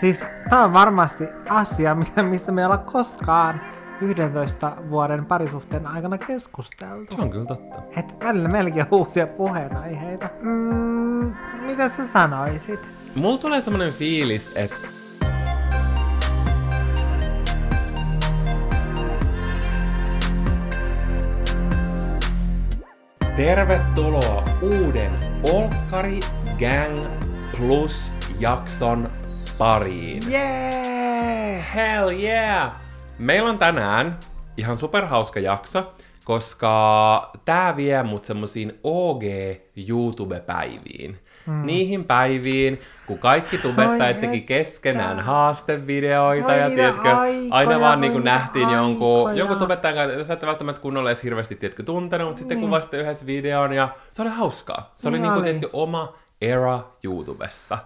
Siis tämä on varmasti asia, mitä- mistä me ei olla koskaan 11 vuoden parisuhteen aikana keskusteltu. Se on kyllä totta. Et välillä melkein on uusia puheenaiheita. Mm, mitä sä sanoisit? Mulla tulee semmonen fiilis, että Tervetuloa uuden Olkkari Gang Plus jakson pariin. Jee! Hell yeah! Meillä on tänään ihan superhauska jakso, koska tää vie mut semmosiin OG YouTube-päiviin. Mm. Niihin päiviin, kun kaikki tubettajat teki keskenään haastevideoita Oi ja tiedätkö, aikoja, aina vaan niin kuin nähtiin jonkun, aikoja. jonkun tubettajan kanssa, sä ette välttämättä kunnolla edes hirveästi tiedätkö, tuntenut, mutta sitten kuvasitte yhdessä videon ja se oli hauskaa. Se oli Niin niin kuin, tiedätkö, oma era YouTubessa.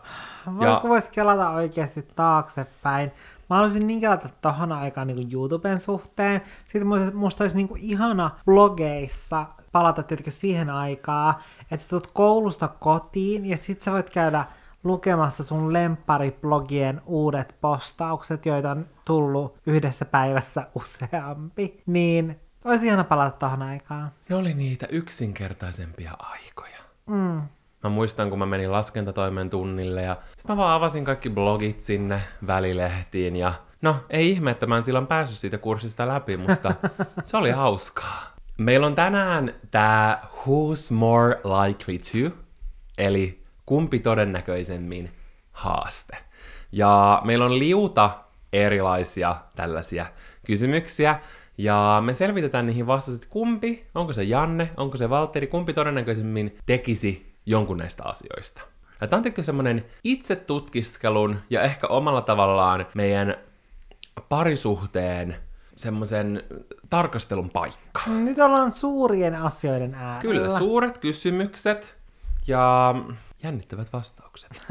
Voiko vois kelata oikeasti taaksepäin? Mä haluaisin niin kelata tohon aikaan niin YouTuben suhteen. Sitten mu- musta olisi niin kuin ihana blogeissa palata tietenkin siihen aikaan, että sä tulet koulusta kotiin ja sit sä voit käydä lukemassa sun lemppariblogien uudet postaukset, joita on tullut yhdessä päivässä useampi. Niin olisi ihana palata tohon aikaan. Ne oli niitä yksinkertaisempia aikoja. Mm. Mä muistan, kun mä menin laskentatoimen tunnille ja sitten mä vaan avasin kaikki blogit sinne välilehtiin ja no, ei ihme, että mä en silloin päässyt siitä kurssista läpi, mutta se oli hauskaa. Meillä on tänään tää Who's More Likely To, eli kumpi todennäköisemmin haaste. Ja meillä on liuta erilaisia tällaisia kysymyksiä, ja me selvitetään niihin vastaukset, että kumpi, onko se Janne, onko se Valtteri, kumpi todennäköisemmin tekisi jonkun näistä asioista. Ja tämä on tietenkin semmoinen itse tutkiskelun ja ehkä omalla tavallaan meidän parisuhteen semmoisen tarkastelun paikka. Nyt ollaan suurien asioiden äärellä. Kyllä, suuret kysymykset ja jännittävät vastaukset.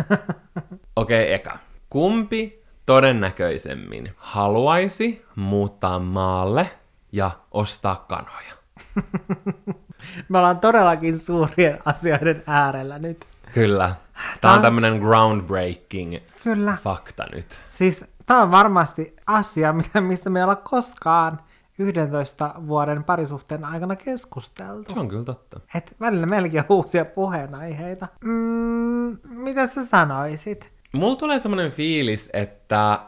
Okei, okay, eka. Kumpi todennäköisemmin haluaisi muuttaa maalle ja ostaa kanoja? Me ollaan todellakin suurien asioiden äärellä nyt. Kyllä. Tämä on tämmönen groundbreaking Kyllä. fakta nyt. Siis tämä on varmasti asia, mitä, mistä me ei olla koskaan 11 vuoden parisuhteen aikana keskusteltu. Se on kyllä totta. Et välillä melkein uusia puheenaiheita. Mm, mitä sä sanoisit? Mulla tulee semmoinen fiilis, että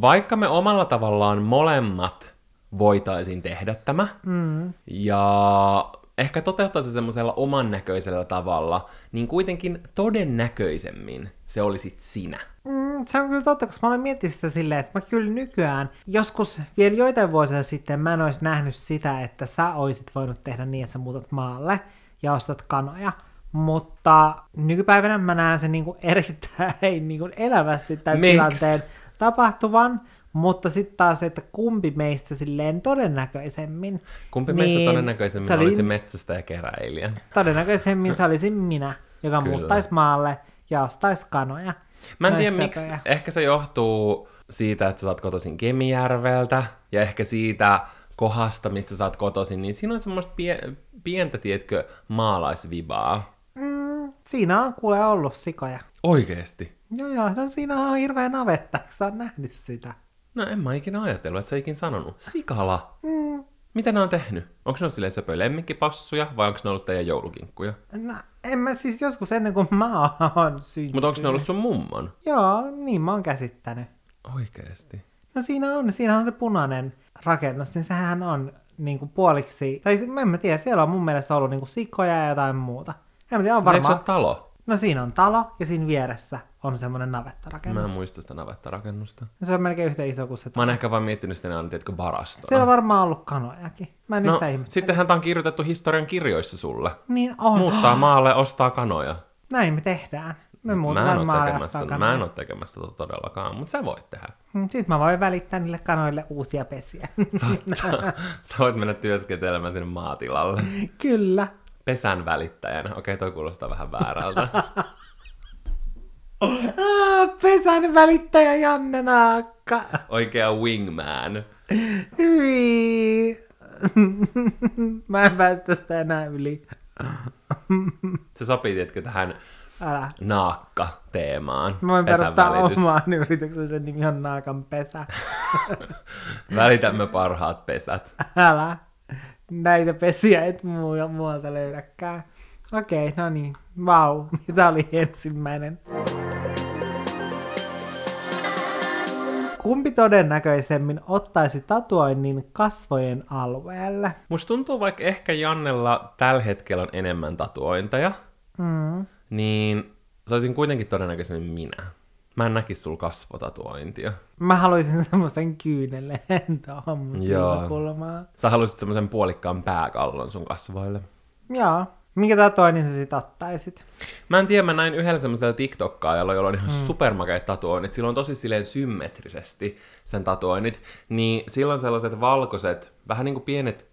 vaikka me omalla tavallaan molemmat voitaisiin tehdä tämä, mm. ja ehkä toteuttaa se semmoisella oman näköisellä tavalla, niin kuitenkin todennäköisemmin se olisit sinä. Mm, se on kyllä totta, koska mä olen miettinyt sitä silleen, että mä kyllä nykyään, joskus vielä joitain vuosia sitten mä en olisi nähnyt sitä, että sä oisit voinut tehdä niin, että sä muutat maalle ja ostat kanoja. Mutta nykypäivänä mä näen sen niinku erittäin niinku elävästi tämän Miksi? tilanteen tapahtuvan, mutta sitten taas, että kumpi meistä silleen todennäköisemmin. Kumpi niin, meistä todennäköisemmin se oli- olisi metsästä ja keräilijä? Todennäköisemmin se olisin minä, joka Kyllä. muuttaisi maalle ja ostaisi kanoja. Mä en tiedä miksi, ehkä se johtuu siitä, että sä oot kotoisin Kemijärveltä, ja ehkä siitä kohdasta, mistä sä oot kotoisin, niin siinä on semmoista pie- pientä, tiedätkö, maalaisvibaa. Mm, siinä on kuule ollut sikoja. Oikeesti. Joo, joo, no siinä on hirveä navetta, sä oot nähnyt sitä? No en mä ikinä ajatellut, että sä ikin sanonut. Sikala. Mm, Mitä ne on tehnyt? Onko ne ollut silleen söpö lemmikkipassuja vai onko ne ollut teidän joulukinkkuja? no, en mä siis joskus ennen kuin mä oon syntynyt. Mutta onko ne ollut sun mummon? Joo, niin mä oon käsittänyt. Oikeesti. No siinä on, siinä on se punainen rakennus, niin sehän on niin kuin puoliksi, tai en mä tiedä, siellä on mun mielestä ollut niin kuin sikoja ja jotain muuta. En mä tiedä, on Varmaan... Eikö se varmaan. ole talo? No siinä on talo ja siinä vieressä on semmoinen Mä navettarakennus. en muista sitä navettarakennusta. Se on melkein yhtä iso kuin se Mä oon ehkä vaan miettinyt sitä, ne on tiedätkö, barastoa. Siellä on varmaan ollut kanojakin. Mä en No, yhtään ihmettä. sittenhän tää on kirjoitettu historian kirjoissa sulle. Niin on. Muuttaa maalle, ostaa kanoja. Näin me tehdään. Me Mä en maalle tekemässä, mä en oo tekemässä tota todellakaan, mutta sä voit tehdä. Sitten mä voin välittää niille kanoille uusia pesiä. sä voit mennä työskentelemään sinne maatilalle. Kyllä. Pesän välittäjänä. Okei, toi kuulostaa vähän väärältä. Ah, pesän välittäjä Janne Naakka. Oikea wingman. Hyi. Mä en päästä sitä enää yli. Se sopii, tiedätkö, tähän Älä. naakka-teemaan. Mä voin perustaa välitys. omaan yrityksen, sen nimi on Naakan pesä. Välitämme parhaat pesät. Älä. Näitä pesiä et muu- muualta löydäkään. Okei, no niin. Vau, mitä oli ensimmäinen? Kumpi todennäköisemmin ottaisi tatuoinnin kasvojen alueelle? Musta tuntuu, vaikka ehkä Jannella tällä hetkellä on enemmän tatuointeja, Mm. niin se olisin kuitenkin todennäköisemmin minä. Mä en näkisi sulla kasvotatuointia. Mä haluaisin semmoisen kyynelen tuohon silmäkulmaan. Sä haluaisit semmoisen puolikkaan pääkallon sun kasvoille. Joo. Minkä tatuoinnin sä sit ottaisit? Mä en tiedä, mä näin yhdellä semmoisella TikTokkaajalla, jolla on ihan mm. supermakeet tatuoinnit. Sillä on tosi silleen symmetrisesti sen tatuoinnit. Niin sillä on sellaiset valkoiset, vähän niin kuin pienet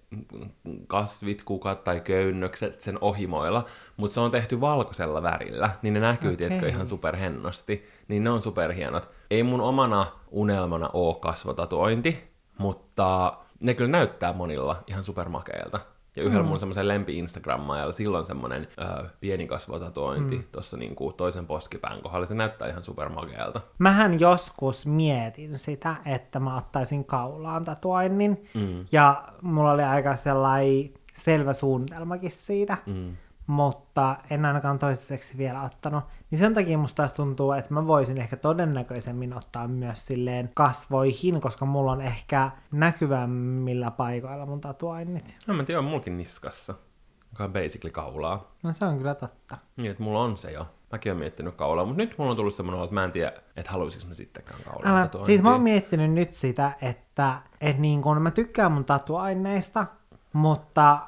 kasvit, kukat tai köynnökset sen ohimoilla, mutta se on tehty valkoisella värillä, niin ne näkyy, okay. tiedätkö, ihan superhennosti. Niin ne on superhienot. Ei mun omana unelmana oo kasvotatuointi, mutta ne kyllä näyttää monilla ihan supermakeilta. Ja yhdellä mm. mun semmoisen lempi Instagrammaajalla silloin semmoinen ö, pieni kasvotatuointi mm. tuossa niinku toisen poskipään kohdalla. Se näyttää ihan supermakeelta. Mähän joskus mietin sitä, että mä ottaisin kaulaan tatuoinnin. Mm. Ja mulla oli aika sellainen selvä suunnitelmakin siitä. Mm. Mutta en ainakaan toistaiseksi vielä ottanut. Niin sen takia musta taas tuntuu, että mä voisin ehkä todennäköisemmin ottaa myös silleen kasvoihin, koska mulla on ehkä näkyvämmillä paikoilla mun tatuoinnit. No mä tiedän, on mulkin niskassa, joka on basically kaulaa. No se on kyllä totta. Niin, että mulla on se jo. Mäkin oon miettinyt kaulaa, mutta nyt mulla on tullut semmoinen että mä en tiedä, että haluaisinko mä sittenkään kaulaa Älä, siis mä oon miettinyt nyt sitä, että et niin kun mä tykkään mun tatuaineista, mutta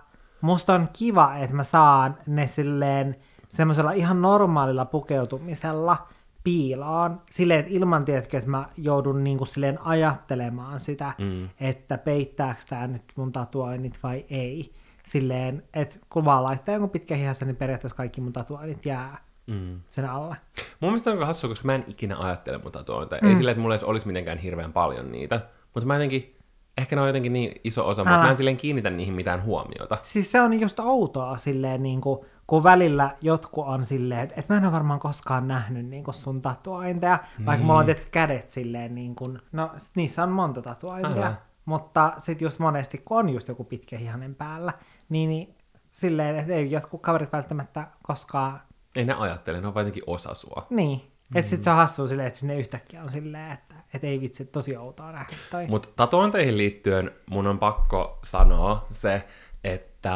musta on kiva, että mä saan ne silleen semmoisella ihan normaalilla pukeutumisella piiloon. Silleen, että ilman, tiedätkö, että mä joudun niin kuin silleen ajattelemaan sitä, Mm. että peittääkö tää nyt mun tatuoinnit vai ei. Silleen, että kun vaan laittaa jonkun pitkä hihassa, niin periaatteessa kaikki mun tatuoinnit jää Mm. sen alle. Mun mielestä on aika hassua, koska mä en ikinä ajattele mun tatuointeja. Mm. Ei silleen, että mulla edes olisi mitenkään hirveän paljon niitä. Mutta mä jotenkin, ehkä ne on jotenkin niin iso osa, mutta Älä. mä en silleen kiinnitä niihin mitään huomiota. Siis se on just outoa silleen, niin kuin, kun välillä jotkut on silleen, että, mä en ole varmaan koskaan nähnyt niin kuin sun tatuointeja, niin. vaikka mulla on tietysti kädet silleen, niin kuin, no niissä on monta tatuointia, Älä. mutta sitten just monesti, kun on just joku pitkä hihanen päällä, niin, niin silleen, että ei jotkut kaverit välttämättä koskaan, Ei ne ajattele, ne on jotenkin osa sua. niin. Mm. Että sit se on hassua silleen, että sinne yhtäkkiä on silleen, että, että ei vitsi, tosi outoa nähdä toi. Mutta tatuointeihin liittyen mun on pakko sanoa se, että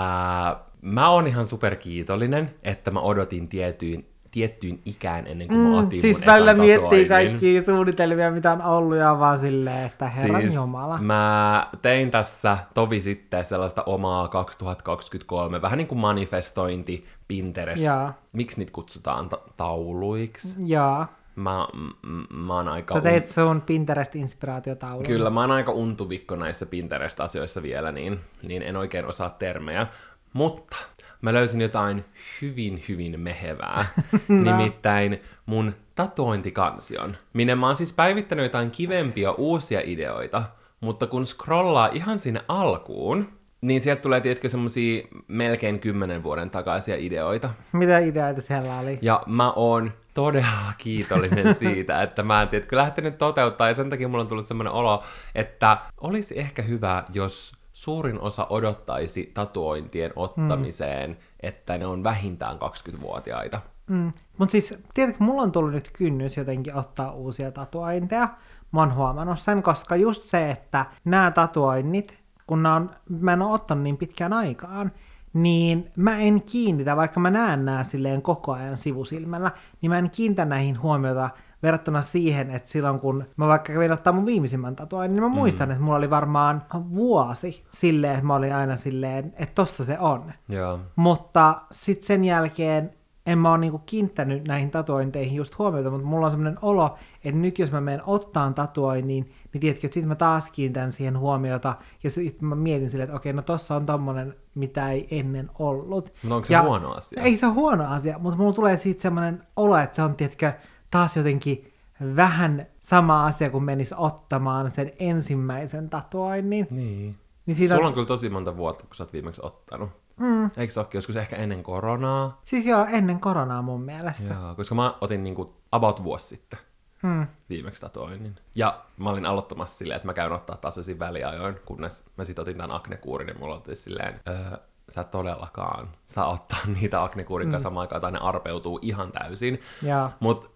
mä oon ihan superkiitollinen, että mä odotin tiettyyn, tiettyyn ikään ennen kuin mä otin siis mun välillä miettii kaikkia suunnitelmia, mitä on ollut, ja vaan silleen, että herran siis, Jumala. Mä tein tässä tovi sitten sellaista omaa 2023, vähän niin kuin manifestointi Pinterest. Jaa. Miksi niitä kutsutaan ta- tauluiksi? Joo. Mä, m- mä oon aika... Sä teit sun Pinterest-inspiraatiotaulun. Kyllä, mä oon aika untuvikko näissä Pinterest-asioissa vielä, niin, niin en oikein osaa termejä. Mutta mä löysin jotain hyvin, hyvin mehevää. Nimittäin mun tatuointikansion, minne mä oon siis päivittänyt jotain kivempia uusia ideoita, mutta kun scrollaa ihan sinne alkuun, niin sieltä tulee, tiedätkö, semmosia melkein kymmenen vuoden takaisia ideoita. Mitä ideoita siellä oli? Ja mä oon todella kiitollinen siitä, että mä en tiedätkö, lähtenyt toteuttaa, ja sen takia mulla on tullut semmoinen olo, että olisi ehkä hyvä, jos suurin osa odottaisi tatuointien ottamiseen, mm. että ne on vähintään 20-vuotiaita. Mm. Mutta siis, tiedätkö, mulla on tullut nyt kynnys jotenkin ottaa uusia tatuointeja. Mä oon huomannut sen, koska just se, että nämä tatuoinnit, kun on, mä en ole ottanut niin pitkään aikaan, niin mä en kiinnitä, vaikka mä näen nämä silleen koko ajan sivusilmällä, niin mä en kiinnitä näihin huomiota verrattuna siihen, että silloin kun mä vaikka kävin ottaa mun viimeisimmän tatuoinnin, niin mä muistan, mm. että mulla oli varmaan vuosi silleen, että mä olin aina silleen, että tossa se on. Joo. Mutta sitten sen jälkeen en mä ole niinku kiinnittänyt näihin tatuointeihin just huomiota, mutta mulla on semmoinen olo, että nyt jos mä menen ottaan tatuoinnin, niin tiedätkö, että sitten mä taas kiinnitän siihen huomiota, ja sitten mä mietin silleen, että okei, no tossa on tommonen, mitä ei ennen ollut. Mutta onko se ja huono asia? Ei se huono asia, mutta mulla tulee siitä semmoinen olo, että se on, tiedätkö, taas jotenkin vähän sama asia, kun menis ottamaan sen ensimmäisen tatuoinnin. Niin. Niin siitä Sulla on kyllä tosi monta vuotta, kun sä oot viimeksi ottanut. Mm. Eikö se olekin joskus ehkä ennen koronaa? Siis joo, ennen koronaa mun mielestä. Joo, koska mä otin niinku about vuosi sitten Mm. viimeksi tatuoinnin. Ja mä olin aloittamassa silleen, että mä käyn ottaa tasaisin väliajoin, kunnes mä sit otin tämän aknekuurin, niin mulla oli silleen, öö, sä todellakaan saa ottaa niitä aknekuurin kanssa samaan aikaan, tai ne arpeutuu ihan täysin. Joo. Mut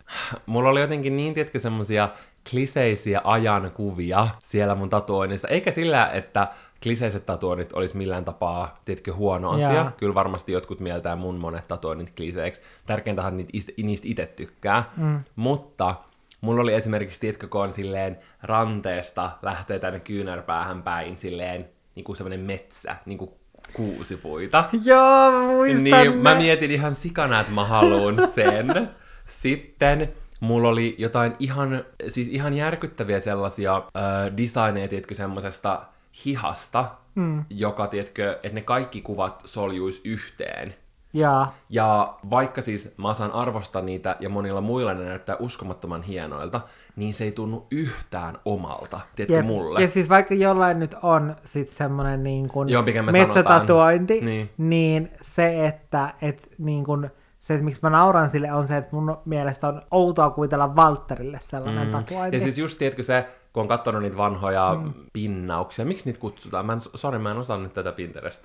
mulla oli jotenkin niin, tietkö, semmosia kliseisiä ajankuvia siellä mun tatuoinnissa. Eikä sillä, että kliseiset tatuoinnit olisi millään tapaa, tiedätkö, huono asia. Jaa. Kyllä varmasti jotkut mieltää mun monet tatuoinnit kliseiksi. Tärkeintähän niitä is- niistä itse tykkää. Mm. Mutta mulla oli esimerkiksi, tiedätkö, kun on silleen ranteesta lähtee tänne kyynärpäähän päin silleen niin kuin semmoinen metsä, niin kuin kuusipuita. Joo, mä muistan Niin, mä ne. mietin ihan sikana, että mä haluan sen. Sitten mulla oli jotain ihan, siis ihan järkyttäviä sellaisia äh, designeja, tiedätkö, semmosesta hihasta, mm. joka, tiedätkö, että ne kaikki kuvat soljuis yhteen. Joo. Ja vaikka siis mä osaan arvostaa niitä ja monilla muilla ne näyttää uskomattoman hienoilta, niin se ei tunnu yhtään omalta, tiedätkö, Jep. mulle. Ja siis vaikka jollain nyt on sit semmonen niin kuin Joo, metsätatuointi, sanotaan. niin. Niin. se, että et niin kuin, se, että miksi mä nauran sille, on se, että mun mielestä on outoa kuvitella Valtterille sellainen mm. tatuointi. Ja siis just tiedätkö se, kun on katsonut niitä vanhoja mm. pinnauksia, miksi niitä kutsutaan? Mä en, sorry, mä en osaa nyt tätä Pinterest.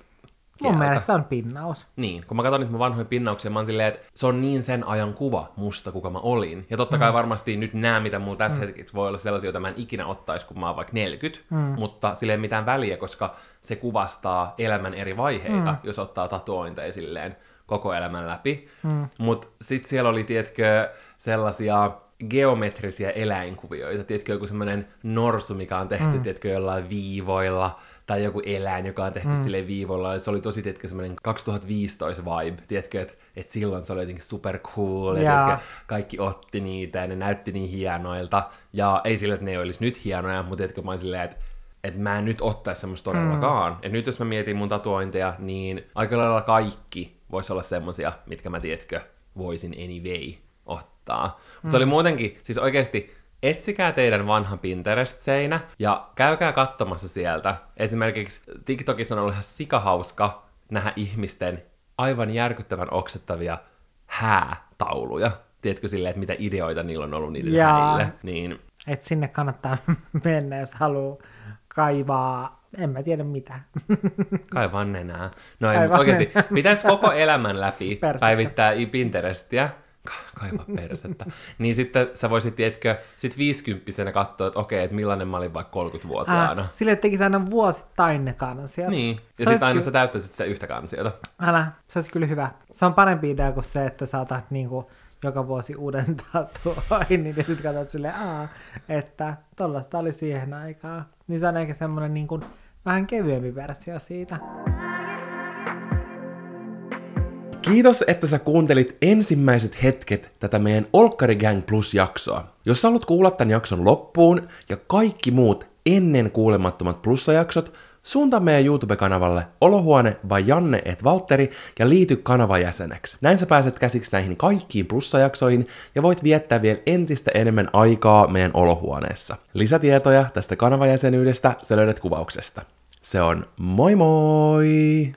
Mun mielestä se on pinnaus. Niin, kun mä katson niitä mun vanhoja pinnauksia, mä oon silleen, että se on niin sen ajan kuva musta, kuka mä olin. Ja totta kai varmasti nyt nämä, mitä mulla tässä mm. hetkessä voi olla sellaisia, joita mä en ikinä ottaisi, kun mä oon vaikka 40, mm. mutta sille ei mitään väliä, koska se kuvastaa elämän eri vaiheita, mm. jos ottaa tatuointeja silleen koko elämän läpi. Mm. Mutta sit siellä oli, tiedätkö, sellaisia geometrisiä eläinkuvioita, tiedätkö, joku semmoinen norsu, mikä on tehty, mm. tiedätkö, jollain viivoilla, tai joku eläin, joka on tehty mm. sille viivoilla, se oli tosi, tiedätkö, semmoinen 2015 vibe, tiedätkö, että et silloin se oli jotenkin super cool, ja tiedätkö, kaikki otti niitä, ja ne näytti niin hienoilta, ja ei sillä, että ne ei olisi nyt hienoja, mutta tiedätkö, mä silleen, että että mä en nyt ottaisi semmoista todellakaan. Mm. Et nyt jos mä mietin mun tatuointeja, niin aika lailla kaikki voisi olla semmosia, mitkä mä tiedätkö, voisin anyway ottaa. Mutta mm. se oli muutenkin, siis oikeasti, etsikää teidän vanha Pinterest-seinä ja käykää katsomassa sieltä. Esimerkiksi TikTokissa on ollut ihan sikahauska nähdä ihmisten aivan järkyttävän oksettavia häätauluja. Tiedätkö silleen, että mitä ideoita niillä on ollut niille Jaa. häille. Niin Et sinne kannattaa mennä, jos haluaa kaivaa, en mä tiedä mitä. Kaivaa nenää. No ei, mutta oikeasti, pitäisi koko elämän läpi päivittää Pinterestiä, kaivaa persettä, niin sitten sä voisit, tiedätkö, sit viisikymppisenä katsoa, että okei, että millainen mä olin vaikka 30-vuotiaana. Äh, sille tekisi aina vuosittain ne kansiot. Niin, ja sitten aina kyllä- sä täyttäisit sitä yhtä kansiota. Älä, se olisi kyllä hyvä. Se on parempi idea kuin se, että saatat niinku joka vuosi uuden tatuoinnin ja sitten katsot silleen, Aa, että tollasta oli siihen aikaan. Niin se on ehkä semmoinen niinku vähän kevyempi versio siitä. Kiitos, että sä kuuntelit ensimmäiset hetket tätä meidän Olkkari Gang Plus-jaksoa. Jos sä haluat kuulla tämän jakson loppuun ja kaikki muut ennen kuulemattomat plussajaksot, suuntaa meidän YouTube-kanavalle Olohuone vai Janne et Valtteri ja liity kanavan jäseneksi. Näin sä pääset käsiksi näihin kaikkiin plussajaksoihin ja voit viettää vielä entistä enemmän aikaa meidän olohuoneessa. Lisätietoja tästä kanavajäsenyydestä sä löydät kuvauksesta. Se on moi moi!